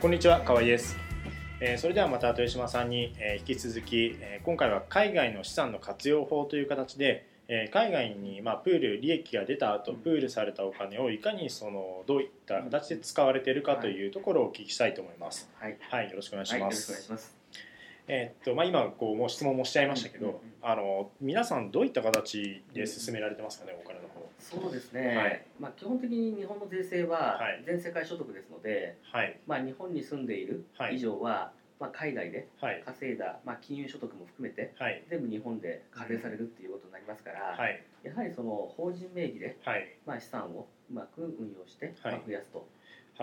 こんにちは河合です、えーそれではまた豊島さんに、えー引き続き、えー今回は海外の資産の活用法という形で、えー海外に、まあ、プール利益が出た後うんプールされたお金をいかにそのどういった形で使われているかというところをお聞きしたいと思いますはい。はいよろしくお願いしはい、よろしくます、お願いします。えーっとまあ、今こうもう質問もしちゃいましたけど、うんうんうん。あの皆さんどういった形で進められてますかねお金の方。そうですね。はい。まあ基本的に日本の税制ははい。全世界所得ですので、はい。まあ日本に住んでいるはい。以上は、まあ海外ではい。稼いだまあ金融所得も含めてはい。全部日本で課税されるっていうことになりますから、はい。やはりその法人名義ではい。まあ資産をうまく運用してはい。まあ増やすと。は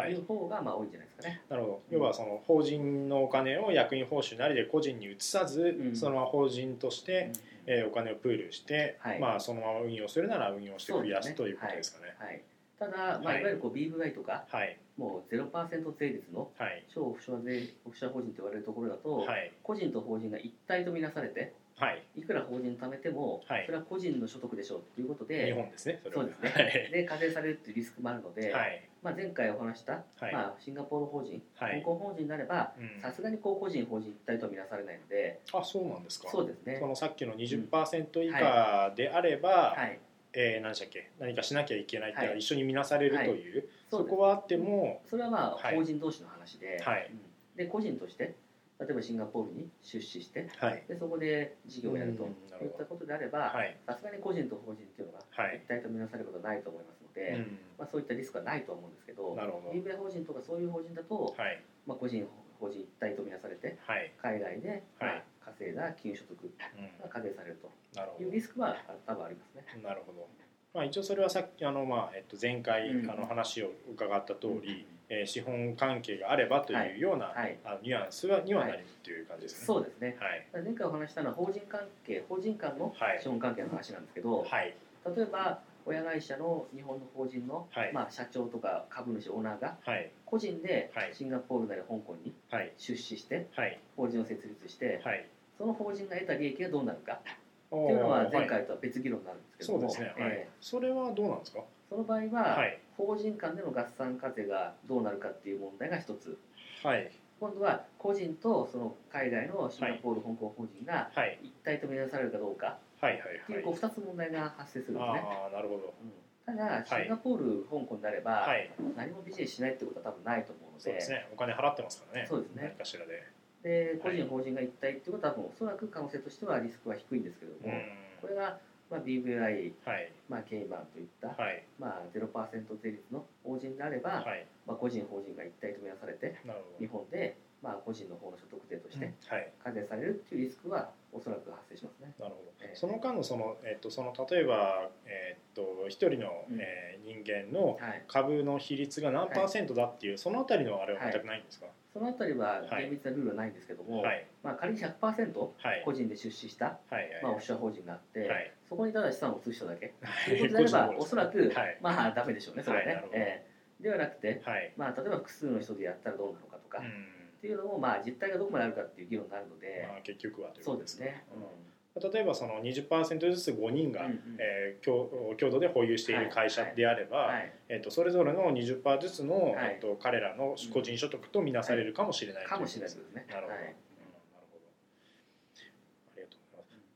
い。いう方がまあ多いんじゃないですかね。なるほど。要はその法人のお金を役員報酬なりで個人に移さず、うん。そのまま法人として、えーお金をプールして、はい。まあ、そのまま運用するなら運用して増やすということですかね。はい。ただ、まあ、はい。いわゆるこう BVI とか、はい。もう0%税率のはい。超オフショア税オフショア法人と言われるところだと、はい。個人と法人が一体とみなされてはい。いくら法人貯めても、はい。それは個人の所得でしょうということ日で本ですねそれはそうですね。で課税されるっていうリスクもあるので、はいまあ、前回お話した、はい。まあ、シンガポール法人、はい。香港法人になればうん。さすがにこう個人法人一体とは見なされないのであそうなんですか。そうですね。そのさっきの20%以下であれば、はい。えー何でしたっけ？何かしなきゃいけないってははい。一緒に見なされるという、そうそこはあってもそれはまあはい。法人同士の話で,、はい。うん。で個人として例えばシンガポールに出資してはい。でそこで事業をやるといったことであればはい。さすがに個人と法人っていうのがはい。一体と見なされることはないと思いますので、うん。まあ、そういったリスクはないと思うんですけどなるほど。BVI 法人とかそういう法人だと、はい。まあ、個人法人一体とみなされてはい、海外で、まはい。あ、稼いだ金融所得うん。が課税されるとなるほど。いうリスクはあ多分ありますね。なるほど。まあ、一応それはさっきあの、まあえっと、前回、うん。あの話を伺った通り、えー資本関係があればというような、はい。あのニュアンスはにはなるという感じですね。そうですね。はい。前回お話したのは法人関係法人間のはい。資本関係の話なんですけど、はい。例えば親会社の日本の法人の、はい。まあ、社長とか株主オーナーがはい。個人ではい。シンガポールなり香港にはい。出資してはい。法人を設立してはい。その法人が得た利益がどうなるかおっていうのはー前回とは別議論になるんですけども、そうですね。はい。えそれはどうなんですか？ーその場合は、はい。法人間での合算課税がどうなるかっていう問題が一つ。はい。今度は個人とその海外のシンガポール、香港法人がはい。一体と見なされるかどうかはいはいっていうはい。こう2つ問題が発生するんですね、ああなるほど。うん、ただシンガポール、香港であれば、はい。何もビジネスしないってことは多分ないと思うのでそうですね。お金払ってますからね。そうですね何かしらで。で個人、法人が一体っていうことは多分おそらく可能性としてはリスクは低いんですけども、うん。これが、まあ、BVI、はいまあ、ケイマンといった、はいまあ、0%税率の法人であれば、はい。まあ、個人法人が一体とみなされて日本で、まあ、個人の方の所得税としど。てはい。課税されるっていうリスクはおそらく発生しますね。なるほど、ええその間のその、えっと、その例えば、えっと、一人の、うん。えー人間のはい、株の比率が何パーセントだっていう、そのあたりのあれは全くないんですか、そのあたりははい厳密なルールはないんですけども、はい。まあ、仮に100%はい。個人で出資した、まあ、オフショア法人があって、はい。そこにただ資産を移しただけ。はい。ということ であればおそらく、はい。まあダメでしょうねそれはね、ええ。ではなくて、はい。まあ、例えば複数の人でやったらどうなのかとか、っうんていうのも、まあ、実態がどこまであるかっていう議論になるので、まあ、結局はそうですね、例えばその20%ずつ5人が、うんうん。えー共共同で保有している会社であれば、はい、えっとそれぞれの20%ずつの、はい。えっと彼らの個人所得とみなされるかもしれない、かもしれないですね。なるほど、はい。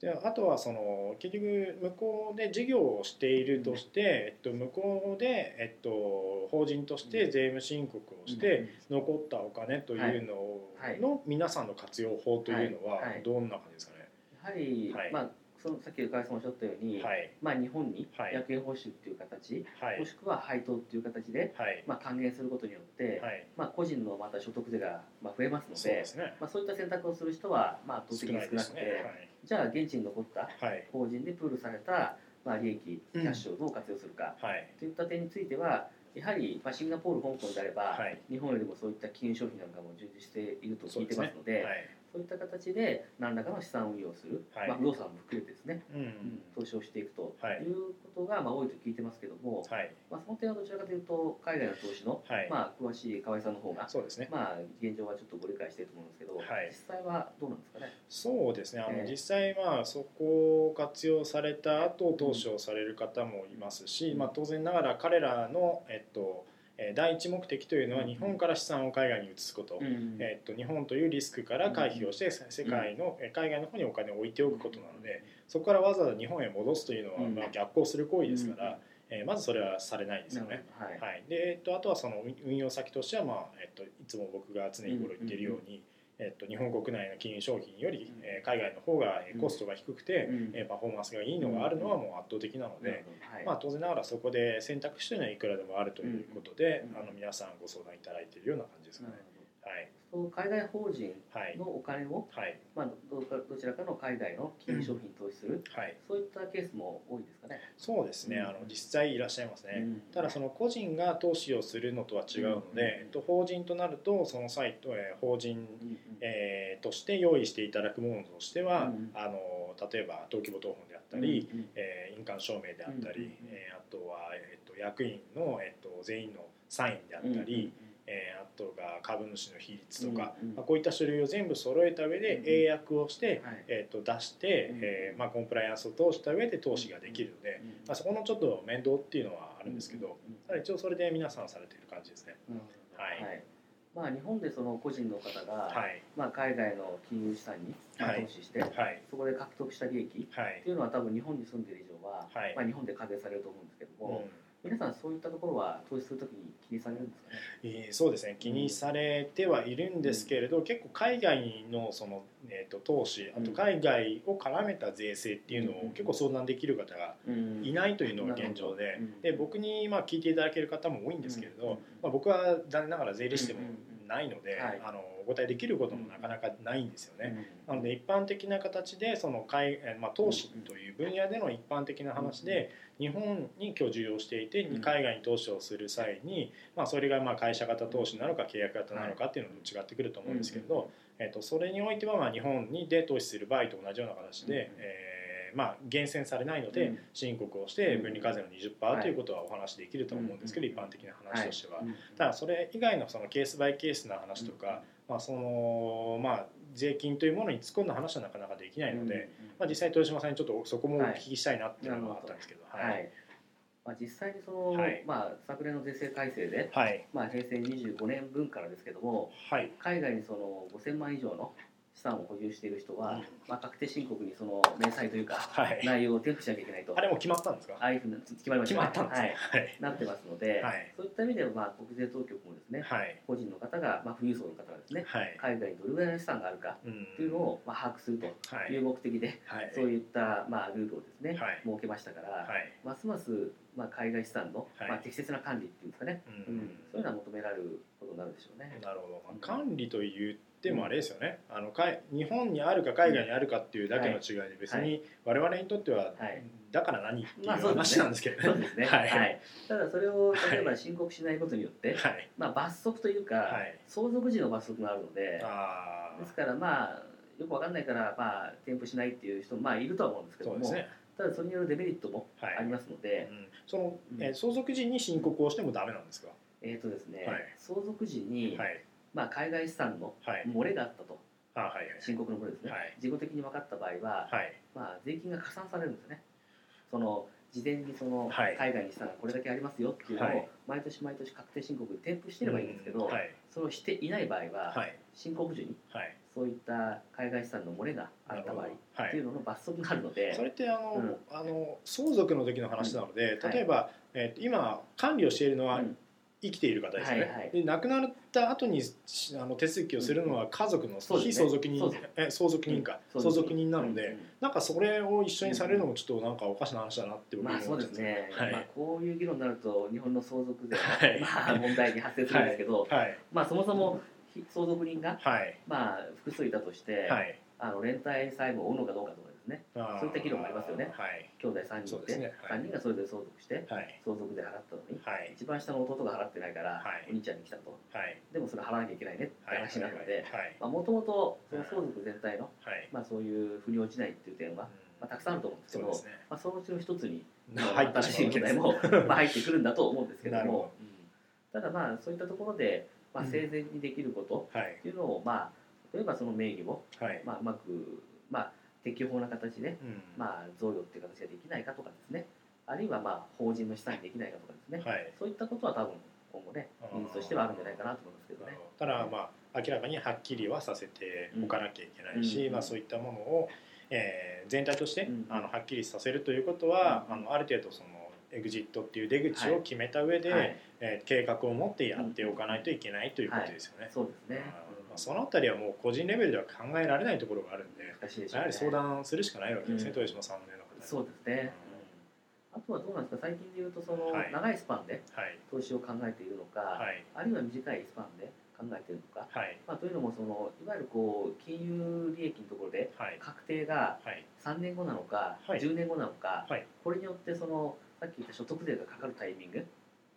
であとはその結局向こうで事業をしているとして、えっと、向こうで、えっと、法人として税務申告をして、残ったお金というのの皆さんの活用法というのははい。はい。どんな感じですかね？やはり、はい。まあ、そのさっき川合さんおっしゃったように、はい。まあ、日本にはい。役員報酬っていう形、はい。もしくは配当っていう形で、はい。まあ、還元することによって、はい。まあ、個人のまた所得税がまあ増えますのでそうですね。まあ、そういった選択をする人は、まあ、圧倒少的に。少なくて、じゃあ現地に残った法人でプールされた、まあ、利益キうん。ャッシュをどう活用するかはい。といった点についてはやはり、まあ、シンガポール、香港であれば、はい。日本よりもそういった金融商品なんかも充実していると聞いてますのではいそういった形で何らかの資産運用をする、はい。まあ、不動産も含めてですね、うん。うん投資をしていくとはい。いうことが、まあ、多いと聞いてますけども、はい。まあ、その点はどちらかというと海外の投資の、はい。まあ、詳しい河合さんの方が、そうですね。まあ、現状はちょっとご理解していると思うんですけど、はい。実際はどうなんですかね？そうですね。あの、ええ。実際まあそこを活用された後投資をされる方もいますし、うん。まあ、当然ながら彼らの、えっとえー第一目的というのは日本から資産を海外に移すこと、うん。えっと日本というリスクから回避をして世界の、えー海外の方にお金を置いておくことなのでそこからわざわざ日本へ戻すというのは、うん。まあ、逆行する行為ですから、えーまずそれはされないんですよね。はい。はい、で、えっと、あとはその運運用先としては、まあえっと、いつも僕が常日頃言っているように、えっと、日本国内の金融商品より、うん。えー海外の方がえーコストが低くて、うん。えーパフォーマンスがいいのがあるのはもう圧倒的なので、まあ、当然ながらそこで選択肢というのはいくらでもあるということで、うん。あの皆さんご相談いただいているような感じですかね。はい、海外法人はい。のお金を、はい。まあ、どちらかの海外の金融商品に投資する、はい、そういったケースも多いですかね。そうですね、うん。あの実際いらっしゃいますね。うん。ただその個人が投資をするのとは違うので、うん。えっと、法人となるとその際、えー法人えーとして用意していただくものとしては、うんあの例えば登記簿謄本であったり、うんうん。えー印鑑証明であったり、うんえーあとは、えー、と役員の、えー、と全員のサインであったり、とが株主の比率とか、うんうん。まあ、こういった書類を全部揃えた上でうん英訳をして、はい。えー、と出して、うん。えーまあ、コンプライアンスを通した上で投資ができるので、うんまあ、そこのちょっと面倒っていうのはあるんですけど、うんただ一応それで皆さんされている感じですね。うんうんはい。まあ、日本でその個人の方が、はい。まあ、海外の金融資産に投資して、はい。そこで獲得した利益はい。っていうのは多分日本に住んでいる以上は、はい。まあ、日本で課税されると思うんですけども、うん皆さんそういったところは投資するときに気にされるんですかね？えーそうですね気にされてはいるんですけれど、結構海外のその、えー、と投資あと海外を絡めた税制っていうのをうん。結構相談できる方がうん。いないというのが現状で,、うん。で僕にまあ聞いていただける方も多いんですけれど、うんまあ、僕は残念ながら税理士でもないので、はい。あのお答えできることもなかなかないんですよね。うんなので一般的な形でその海、えーまあ、投資という分野での一般的な話で日本に居住をしていてうん。海外に投資をする際に、まあ、それがまあ会社型投資なのか契約型なのかっていうのも違ってくると思うんですけれど、えー、とそれにおいてはまあ日本にで投資する場合と同じような形で、うん。えーまあ、厳選されないのでうん。申告をして分離課税の20%はい。ということはお話できると思うんですけどうん。一般的な話としては。うん。ただそれ以外のそのケースバイケースな話とか、まあそのまあ、税金というものに突っ込んだ話はなかなかできないので、まあ、実際豊島さんにちょっとそこもお聞きしたいなっていうのがあったんですけど、はい、はいまあ、実際にその、はい。まあ、昨年の税制改正で、はい。まあ、平成25年分からですけどもはい。海外にその5000万以上の資産を保有している人は、うん。まあ、確定申告にその明細というかはい。内容を添付しなきゃいけないと。あれも決まったんですか？ああいうふうに決まりました決まったんですはい。ねはい。なってますので、はい。そういった意味では、まあ、国税当局もですね、はい。個人の方が、まあ、富裕層の方がですねはい。海外にどれぐらいの資産があるかうんというのを、まあ、把握するとはい。いう目的で、はい。そういった、まあ、ルールをですね、はい。設けましたから、はい。ますます、まあ、海外資産の、はい。まあ、適切な管理っていうんですかね、ううん。んそういうのは求められることになるでしょうね。なるほど、まあ管理と言ってもあれですよね、あの日本にあるか海外にあるかっていうだけの違いで別に我々にとっては、はい。だから何っていう話なんですけどね。ただそれを例えば申告しないことによって、はい、まあ、罰則というか、はい。相続時の罰則があるのであですからまあよくわかんないから、まあ、添付しないっていう人も、まあ、いるとは思うんですけども、あそうですね、ただそれによるデメリットもはい。ありますので、うん、その、えー相続時に申告をしてもダメなんですか？えーとですねはい。相続時に、はいまあ、海外資産のはい。漏れがあったと。あはいはい。申告の漏れですね、はい。事後的に分かった場合は、はい。まあ、税金が加算されるんですね。その事前にそのはい。海外に資産がこれだけありますよっていうのを、はい。毎年毎年確定申告に添付してればいいんですけど、それをしていない場合は、はい。申告時にはい。そういった海外資産の漏れがあった場合っはい。ていうのの罰則があるので、それってあの、うん。あの相続の時の話なので、うん例えば、えーと今管理をしているのはうん生きている方ですよね、はいはい。で亡くなった後にしあの手続きをするのは家族の非相続人、そうですえ相続人か、うん。相続人なので、うん。なんかそれを一緒にされるのもちょっとなんかおかしな話だなって僕まあそう思っちゃですね、はい。まあ、こういう議論になると日本の相続税の、はい。まあ、問題に発生するんですけど、はい。まあ、そもそも非相続人が、はい。まあ、複数いたとして、はい。あの連帯債務を負うのかどうかとかですね。そういった議論もありますよね。はい。兄弟3人で。すね。はい。3人がそれぞれ相続してはい。相続税払ったのに、はい。一番下の弟が払ってないから、はい。お兄ちゃんに来たと。はい。でもそれ払わなきゃいけないねってはい話なのではい。もともと相続全体の、はい。まあ、そういう腑に落ちないっていう点は、まあ、たくさんあると思うんですけどね。まあ、そのうちの一つに 新しい問題も まあ入ってくるんだと思うんですけども、うん。ただまあそういったところで、まあ、うん。生前にできることはいっていうのを、まあ、例えばその名義を、はい。まあ、うまく、まあ、適法な形で、うん。まあ、贈与っていう形ができないかとかですね。あるいはまあ法人の資産にできないかとかですね、はい。そういったことは多分今後ねニー。ズとしてはあるんじゃないかなと思いますけどね。ただまあ明らかにはっきりはさせておかなきゃいけないし、うん。まあ、そういったものを、えー全体として、うん。あのはっきりさせるということは、うん。あのある程度そのエグジットっていう出口を決めた上で、はい、えー計画を持ってやっておかないといけないということですよね。そうですね。まあ、そのあたりはもう個人レベルでは考えられないところがあるんで、難しいでしょうね。やはり相談するしかないわけですね、うん。豊島さんのような方に。そうですね。うんあとはどうなんですか？最近で言うとそのはい。長いスパンではい。投資を考えているのか、はい。あるいは短いスパンで考えているのか、はい。まあ、というのもそのいわゆるこう金融利益のところではい。確定がはい。3年後なのか、はい。10年後なのか、はい。これによってそのさっき言った所得税がかかるタイミングっ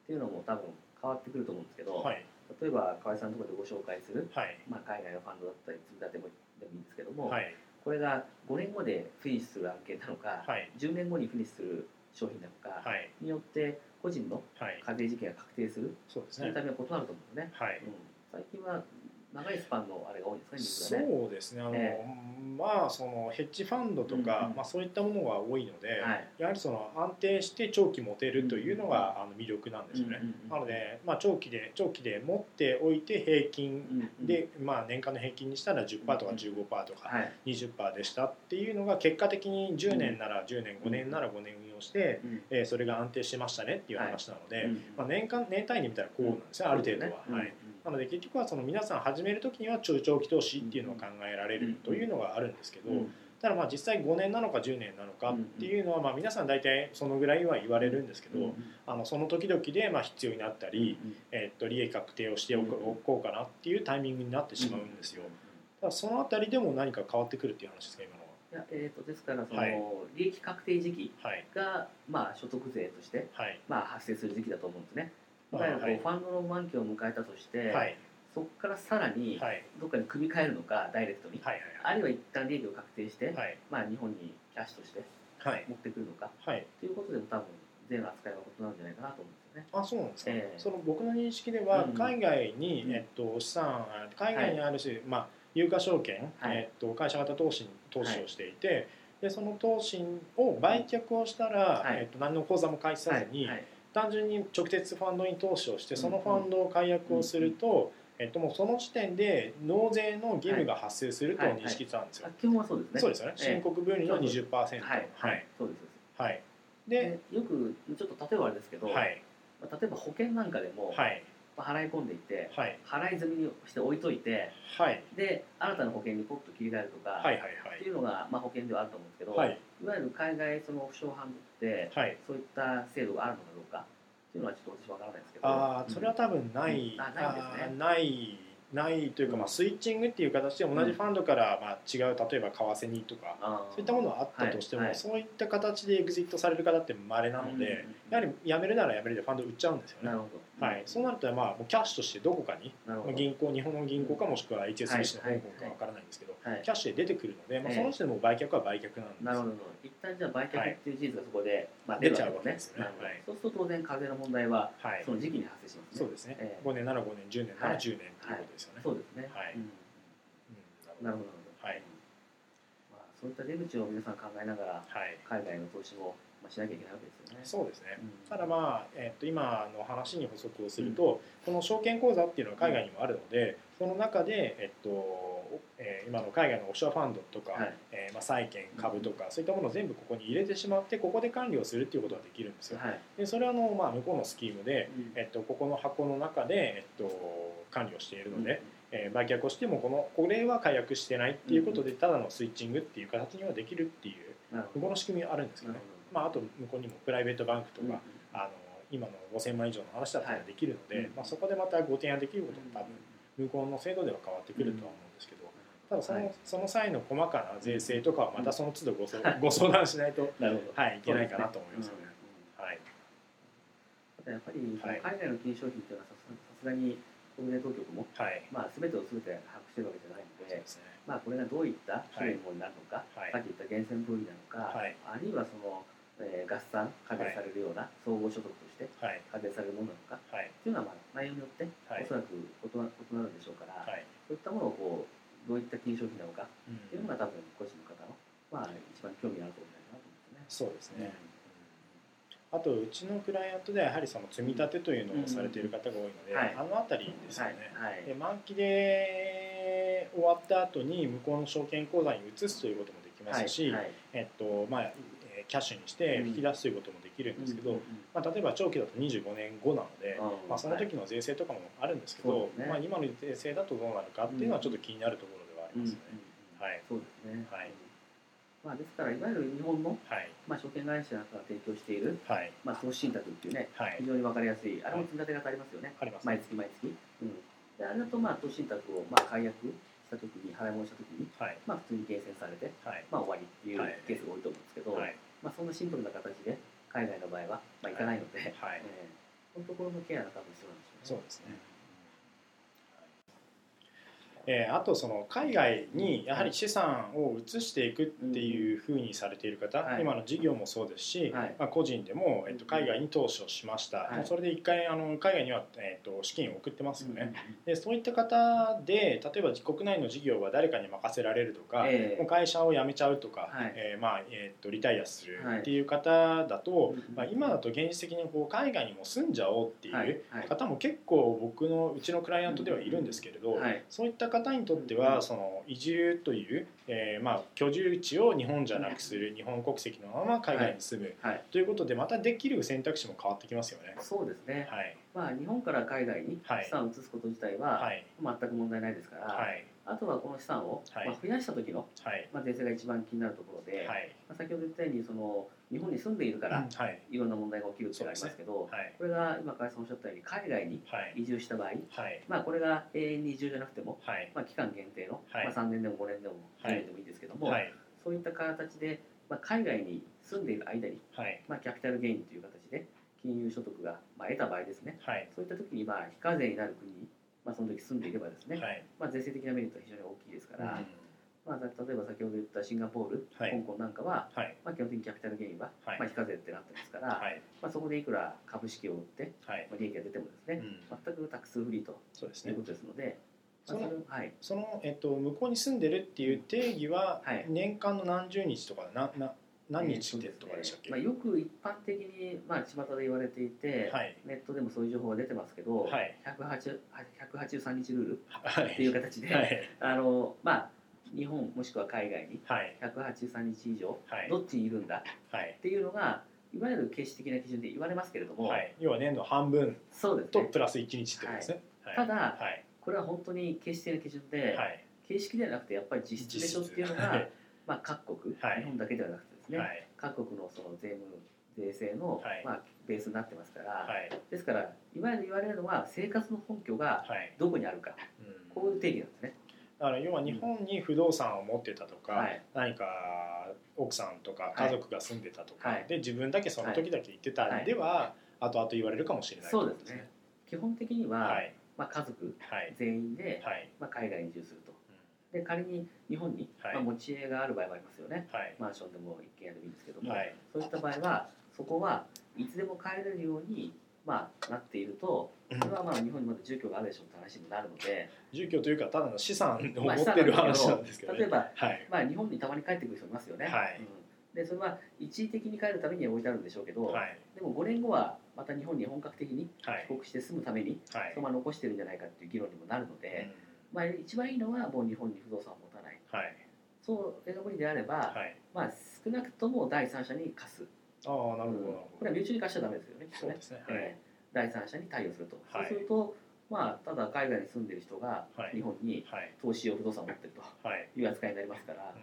ていうのも多分変わってくると思うんですけど、はい例えば河合さんのところでご紹介する、はい。まあ、海外のファンドだったり積み立てもでもいいんですけども、はい。これが5年後でフィニッシュする案件なのか、はい。10年後にフィニッシュする商品なのかはい。によって個人のはい。課税時期が確定する。そうですね。そういうためは異なると思うんですね、はい。うん、最近は長いスパンのあれが多いんですかね、そうですね。あの、えまあそのヘッジファンドとか、うんうん。まあ、そういったものが多いので、はい。やはりその安定して長期持てるというのが、あの魅力なんですよね、うんうんうんなので、まあ、長期で長期で持っておいて平均うんうんで、まあ、年間の平均にしたら10%とかうん15%とかはい。20%でしたっていうのが結果的に10年なら10年5年なら5年運用して、うんえーそれが安定しましたねっていう話なので、うんまあ、年間年単位で見たらこうなんですね、ある程度は。はいなので結局はその皆さん始める時には中長期投資っていうのを考えられるというのがあるんですけど、うん。ただまあ実際5年なのか10年なのかっていうのはまあ皆さん大体そのぐらいは言われるんですけど、うん。あのその時々でまあ必要になったり、えっと利益確定をしておこうかなっていうタイミングになってしまうんですよ。ただそのあたりでも何か変わってくるっていう話ですか今のいやえー、とですからその、はい。利益確定時期が、まあ、所得税として、はい。まあ、発生する時期だと思うんですね。いあわゆるこう、はいファンドの満期を迎えたとして、はい。そこからさらにはい。どっかに組み替えるのかダイレクトに、はいあるいは一旦利益を確定して、はい。まあ、日本にキャッシュとしてはい。持ってくるのか。はい。ということでも多分税の扱いは異なるんじゃないかなと思うんですよね。あそうなんですか、ええ。その僕の認識ではうん。海外に、うん。えっと、資産海外にあるし、まあ、有価証券、はい。えっと、会社型投資に投資をしていて、でその投資を売却をしたら、はい。えっと、何の口座も開始さずに、はい。はい単純に直接ファンドに投資をしてうんそのファンドを解約をすると、えっと、もうその時点で納税の義務が発生するとはい認識したんですよ。あ基本はそうですね。そうですよね、ええ。申告分離の20%はい、ははい。い、そうです。はい。でで、よくちょっと例えばあれですけど、はい。まあ例えば保険なんかでも、はい。まあ、払い込んでいて、はい。払い済みにして置いといて、はい。で新たな保険にポッと切り替えるとか、はいはいっていうのが、まあ、保険ではあると思うんですけど、はい。い、わゆる海外そのオフショアハンドって、はい。そういった制度があるのかどうかっていうのはちょっと私わからないですけど、ああそれは多分ない、うん。あないですね。ないないというか、まあ、スイッチングっていう形で同じファンドから、まあ、違う例えば為替にとか、そういったものはあったとしても、はい。はい。そういった形でエグジットされる方って稀なので、やはり辞めるなら辞めるでファンド売っちゃうんですよね。なるほど、はい、そうなると、まあ、もうキャッシュとしてどこかに、銀行日本の銀行かもしくは HSBC のはい香港かわからないんですけど、はい。キャッシュで出てくるので、まあ、ええ。その時点でもう売却は売却なんですなるほど。一旦じゃあ売却っていう事実がそこで、まあ、出ちゃうわけね。ですよね。そうすると当然課税の問題ははい。その時期に発生しますね、そうですね、ええ。5年なら5年10年ならはい。10年とい。うことですよね、そうですね、はい。なるほどなるほど、はい。まあ、そういった出口を皆さん考えながらはい。海外の投資も、まあ、しなきゃいけないわけですよね。そうですね、うん。ただまあ、えっと今の話に補足をすると、この証券口座っていうのは海外にもあるので、その中で、えっとえー今の海外のオフショアファンドとか、はい。えーまあ、債券株とか、そういったものを全部ここに入れてしまってここで管理をするっていうことができるんですよ。はい。でそれはあの、まあ、向こうのスキームで、うん。えっと、ここの箱の中で、えっと、管理をしているので、うんえー売却をしてもこのこれは解約してないっていうことで、ただのスイッチングっていう形にはできるっていうこうの仕組みはあるんですけど。ねまあ、あと向こうにもプライベートバンクとか、うんあの今の5000万以上の話だったらできるので、はいまあ、そこでまたご提案できることも多分向こうの制度では変わってくるとは思うんですけど、ただその,、はい。その際の細かな税制とかはまたその都度ご,、ご相談しないと、なはい、いけないかなと思いますはい。やっぱり海外の金融商品っていうのはさすさすがに国税当局も、はい。まあ、全てを全て把握してるわけじゃないので、ね。まあ、これがどういった種類のものになるのか、はい。さっき言った源泉分離なのか、はい。あるいはその、えー合算課税されるような総合所得としてはい。課税されるものなのかはい。っていうのは、まあ、内容によってはい。おそらく異な異なるでしょうから、はい。そういったものをこうどういった金融商品なのかうん。っていうのが多分個人の方の、まあ、一番興味があるところじゃなと思うんですね。そうですね、あとうちのクライアントではやはりその積み立てというのをされている方が多いので、はい。あの辺りですよね、はい。はい。で満期で終わった後に向こうの証券口座に移すということもできますし、えっとまあ、えーキャッシュにして引き出すということもできるんですけど、まあ、例えば長期だと25年後なので、うんまあ、その時の税制とかもあるんですけど、まあ、今の税制だとどうなるかっていうのはちょっと気になるところではありますね。はい。そうですね。はい。まあですからいわゆる日本のはい。まあ証券会社が提供しているはい。まあ投資信託っていうねはい。非常にわかりやすいあれも積み立て型ありますよね。あります、毎月毎月。うん。であれだとまあ投資信託をまあ解約した時に払い。戻した時にはいまあ普通に厳選されてはい。まあ終わりっていうはい。ケースが多いと思うんですけど、はいまあそんなシンプルな形で海外の場合はまあいかないので、はいえーこのところのケアが多分必要なんでしょうね。そうですね。えーあとその海外にやはり資産を移していくっていうふうにされている方、はい。今の事業もそうですし、はい。まあ、個人でも、えっと、海外に投資をしました、はい。それで一回あの海外には、えっと、資金を送ってますよね、うんでそういった方で例えば国内の事業は誰かに任せられるとか、ええ。もう会社を辞めちゃうとか、はい。えーまあえー、とリタイアするはいっていう方だと、うんまあ、今だと現実的にこう海外にも住んじゃおうっていう、方も結構僕のうちのクライアントではいるんですけれど、はい。そういった方にとってはその移住という、えーまあ、居住地を日本じゃなくする日本国籍のまま海外に住むはい。ということでまたできる選択肢も変わってきますよね。そうですね。はい。まあ日本から海外にはい。資産を移すこと自体ははい。全く問題ないですから、はいあとはこの資産をはい。まあ増やした時のはい。まあ税制が一番気になるところで、はい。まあ先ほど言ったようにその日本に住んでいるからい。いろんな問題が起きるってありますけど、はい。これが今川合さんおっしゃったように海外にはい。移住した場合、はい。まあこれが永遠に移住じゃなくても、はい。まあ期間限定の、はい。まあ3年でも5年でもはい。10年でもいいですけども、はい。そういった形でまあ海外に住んでいる間にはい。まあキャピタルゲインという形で金融所得がまあ得た場合ですね。はい。そういった時にまあ非課税になる国に、まあ、その時住んでいればですね、はい。まあ、税制的なメリットは非常に大きいですから、うん。まあ、例えば先ほど言ったシンガポール、はい香港なんかは、はいまあ、基本的にキャピタルゲインは、はいまあ、非課税ってなってますから、はいまあ、そこでいくら株式を売って、はいまあ、利益が出てもですね、うん全くタックスフリーとそうですねいうことですので、そのはい、その、えっと、向こうに住んでるっていう定義ははい。年間の何十日とかなな何日とかでしたっけ、まあ、よく一般的に、まあ、巷で言われていて、はい。ネットでもそういう情報が出てますけど、はい。108 183日ルールはい。っていう形で、はい。あのまあ、日本もしくは海外にはい。183日以上はい。どっちにいるんだはい。っていうのがいわゆる形式的な基準で言われますけれども、はい。要は年の半分とプラス1日ってことですね、はい。ただはい。これは本当に形式的な基準で、はい。形式ではなくてやっぱり実質でしょっていうのが、はい。まあ、各国、はい。日本だけではなくてですね、はい。各国のその税務税制の、はい。まあ、ベースになってますから、はい。ですからいわゆる言われるのは生活の本拠がはい。どこにあるか。うん。こういう定義なんですね。だから要は日本に不動産を持ってたとか、はい。何か奥さんとかはい。家族が住んでたとか、はい。で自分だけその時だけ行ってたんでは、後々言われるかもしれない。そうですね。基本的には、はい。まあ、家族はい。全員で、はい。まあ、海外に移住すると。で仮に日本に、はい。まあ、持ち家がある場合もありますよね。はい。マンションでも一軒家でもいいんですけども、はい。そういった場合はそこはいつでも帰れるように、まあ、なっているとうん。それはまあ日本にまだ住居があるでしょうって話になるので、住居というかただの資産を持まあってる話なんですけどね、例えば、はい。まあ、日本にたまに帰ってくる人いますよね、はい。うん。でそれは一時的に帰るためには置いてあるんでしょうけど、はい。でも5年後はまた日本に本格的にはい。帰国して住むためにはい。そのまま残してるんじゃないかっていう議論にもなるので、うまあ、一番いいのはもう日本に不動産を持たない。んはい。そういう無理であれば、はい。まあ、少なくとも第三者に貸す、ああなるほどうん。これは身内に貸しちゃダメですよねそうですねはい。えー第三者に対応すると、はい。そうすると、まあ、ただ海外に住んでる人がはい。日本にはい。投資用不動産を持ってるはい。という扱いになりますから、うん。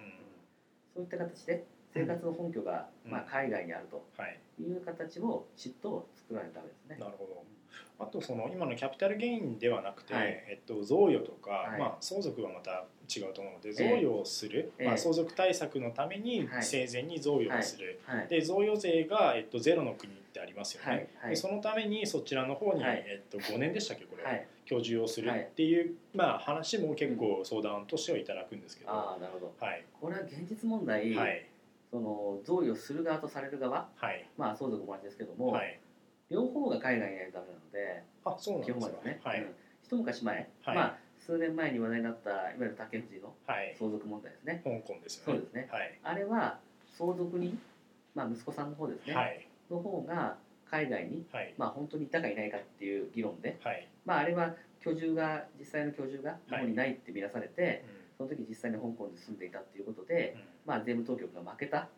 そういった形で生活の本拠が、うん。まあ、海外にあるとはい。いう形をきちっと作らないとダメですね。なるほどあとその今のキャピタルゲインではなくて、はい。えっと、贈与とか、はい。まあ、相続はまた違うと思うのでえ贈与をする、ええ。まあ、相続対策のためにはい。生前に贈与をする、はい。で贈与税が、えっと、ゼロの国ってありますよね、でそのためにそちらの方に、はい。えっと、5年でしたっけこれ、はい、居住をするっていう、まあ、話も結構相談としてはいただくんですけど、ああなるほど。はい。これは現実問題、はい。その贈与する側とされる側、はい。まあ、相続も同じですけども、はい両方が海外にいないとダメなのであそうなん基ですか本はね、はい。うん。一昔前、はい。まあ、数年前に話題になったいわゆる竹藤のはい。相続問題ですね。香港ですよね。そうですね。はい。あれは相続人、まあ、息子さんの方ですね、はい。の方が海外に、はい。まあ、本当にいたかいないかっていう議論で、はい、まあ、あれは居住が実際の居住が日本にないって見なされて、うん。その時実際に香港で住んでいたっていうことで、うん。まあ、税務当局が負けた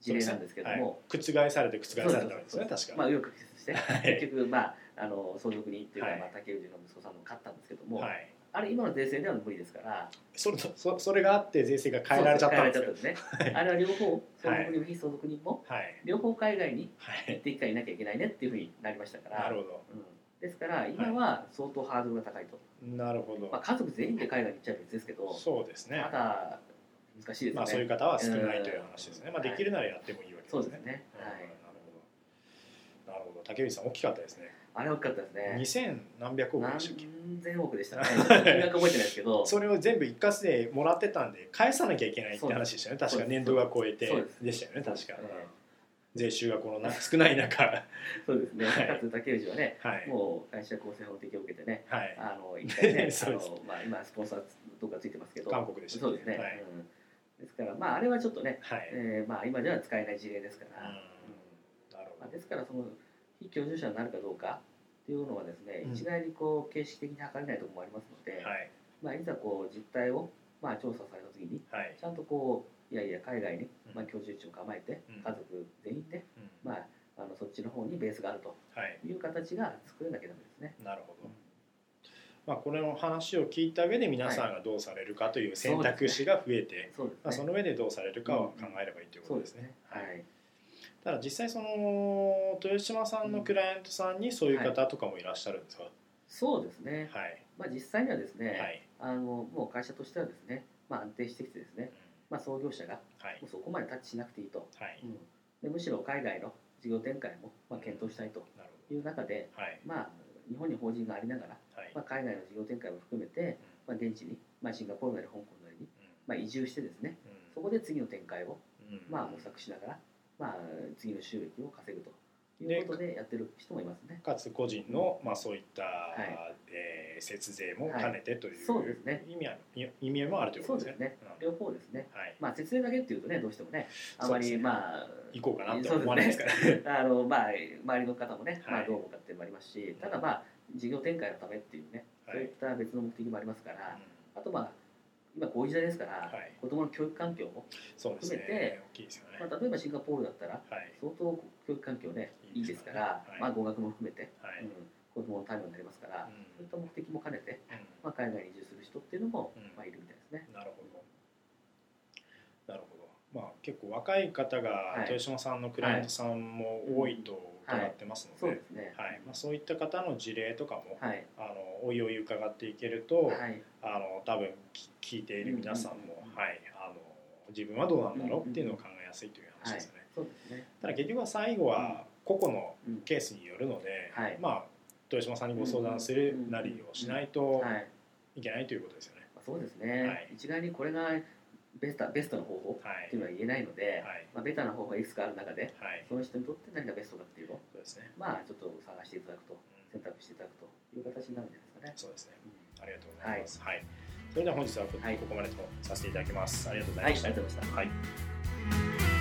事例なんですけども、はい、覆されて覆されたわけですね。確かまあ、右翼曲折して、はい。結局、まあ、あの相続人っていうか、はい。まあ、竹内の息子さんも勝ったんですけども、はい。あれ今の税制では無理ですから。それとそそれがあって税制が変えられちゃったんですね、あれは両方相続人も非相続人もはい。両方海外にはい。行って一回いなきゃいけないねっていうふうになりましたから。なるほど。うん、ですから今は相当ハードルが高いと、なるほど、まあ、家族全員で海外に行っちゃう別ですけど。そうですね。まだ難しいですね、まあそういう方は少ないという話ですね、まあ、できるならやってもいいわけですね、そうですね、うん。はい、なるほど。なるほど。竹内さん大きかったですね。あれ大きかったですね。二千何百億で何したっけ？千億でしたね。金額覚えてないですけど。それを全部一括でもらってたんで返さなきゃいけないって話でしたよね。確か年度が超えてでしたよね。確か。ええ税収がこのな少ない中。はそうですね、はい。かつ竹内はねい。もう会社構成法的を受けてねはい。あの一回ね あの、まあ、今スポンサーとかついてますけど。韓国でしたそうですね、はい。うん、ですからまああれはちょっとね、はい、えーまあ、今では使えない事例ですから、うん。なるほまあ、ですからその非居住者になるかどうかっていうのはですね、うん。一概にこう形式的に測れないところもありますので、どはい。まあ、いざこう実態をまあ調査された時にはい。ちゃんとこういやいや海外にうん。まあ居住地を構えてうん。家族全員でうん。まああのそっちの方にベースがあるとはい。いう形が作れなきゃダメですね。なるほどまあこれの話を聞いた上で皆さんがどうされるかという選択肢が増えて、そうですね。まあ、その上でどうされるかを考えればいいということですね。ははいい。ただ実際その豊島さんのクライアントさんにそういう方とかもいらっしゃるんですか？そうですね。はい。まあ実際にはですね、はい。あのもう会社としてはですね、まあ安定してきてですね、まあ創業者がはいもうそこまでタッチしなくていいと、はい。うんでむしろ海外の事業展開もまあ検討したいという中で、ど。はい。まあ日本に法人がありながら、はい。まあ海外の事業展開も含めて、まあ現地にまあシンガポールなり香港なりにまあ移住してですね、そこで次の展開をまあ模索しながら、まあ次の収益を稼ぐということでやってる人もいますね。かつ個人のまあそういった、いえー節税も兼ねてという、そうですね意味は意味合いもあるということですね。そうですね。両方ですね。うんはい。まあ節税だけっていうとねどうしてもねあまりまあ行こうかなとは思わないですからね。あのまあ周りの方もね、まはいあどう思うかっていうのもありますし、ただまあ事業展開のためっていうね、はいそういった別の目的もありますから、うんあとまあ今こういう時代ですから、はい子供の教育環境も、含めて。まあ例えばシンガポールだったらはい。相当教育環境ねいいですから、はいまあ語学も含めて、はい。うん、子供のためになりますから、うんそういった目的も兼ねて、うんまあ海外に移住する人っていうのも、うんまあいるみたいですね。なるほど。まあ結構若い方がはい豊島さんのクライアントさんも多いと伺ってますので、そうい。まあそういった方の事例とかも、はい。あのおいおい伺っていけると、はい。あの多分き聞いている皆さんも、はいあの自分はどうなんだろうっていうのを考えやすいという話ですよね。そうですね。ただ結局は最後は個々のうん。ケースによるので、はいまあ豊島さんにご相談するなりをしないとはい。いけないということですよね。まあそうですね、はい一概にこれがベストベストの方法はいっていうのは言えないので、はいまあ、ベタな方法がいくつかある中ではいその人にとって何がベストかっていうのをそうですね。まあちょっと探していただくとうん選択していただくという形になるんじゃないですかね。そうですね。うんありがとうございます。はい。それでは本日はこはいここまでとさせていただきます。ありがとうござはいい、ました。ありがとうございました。はい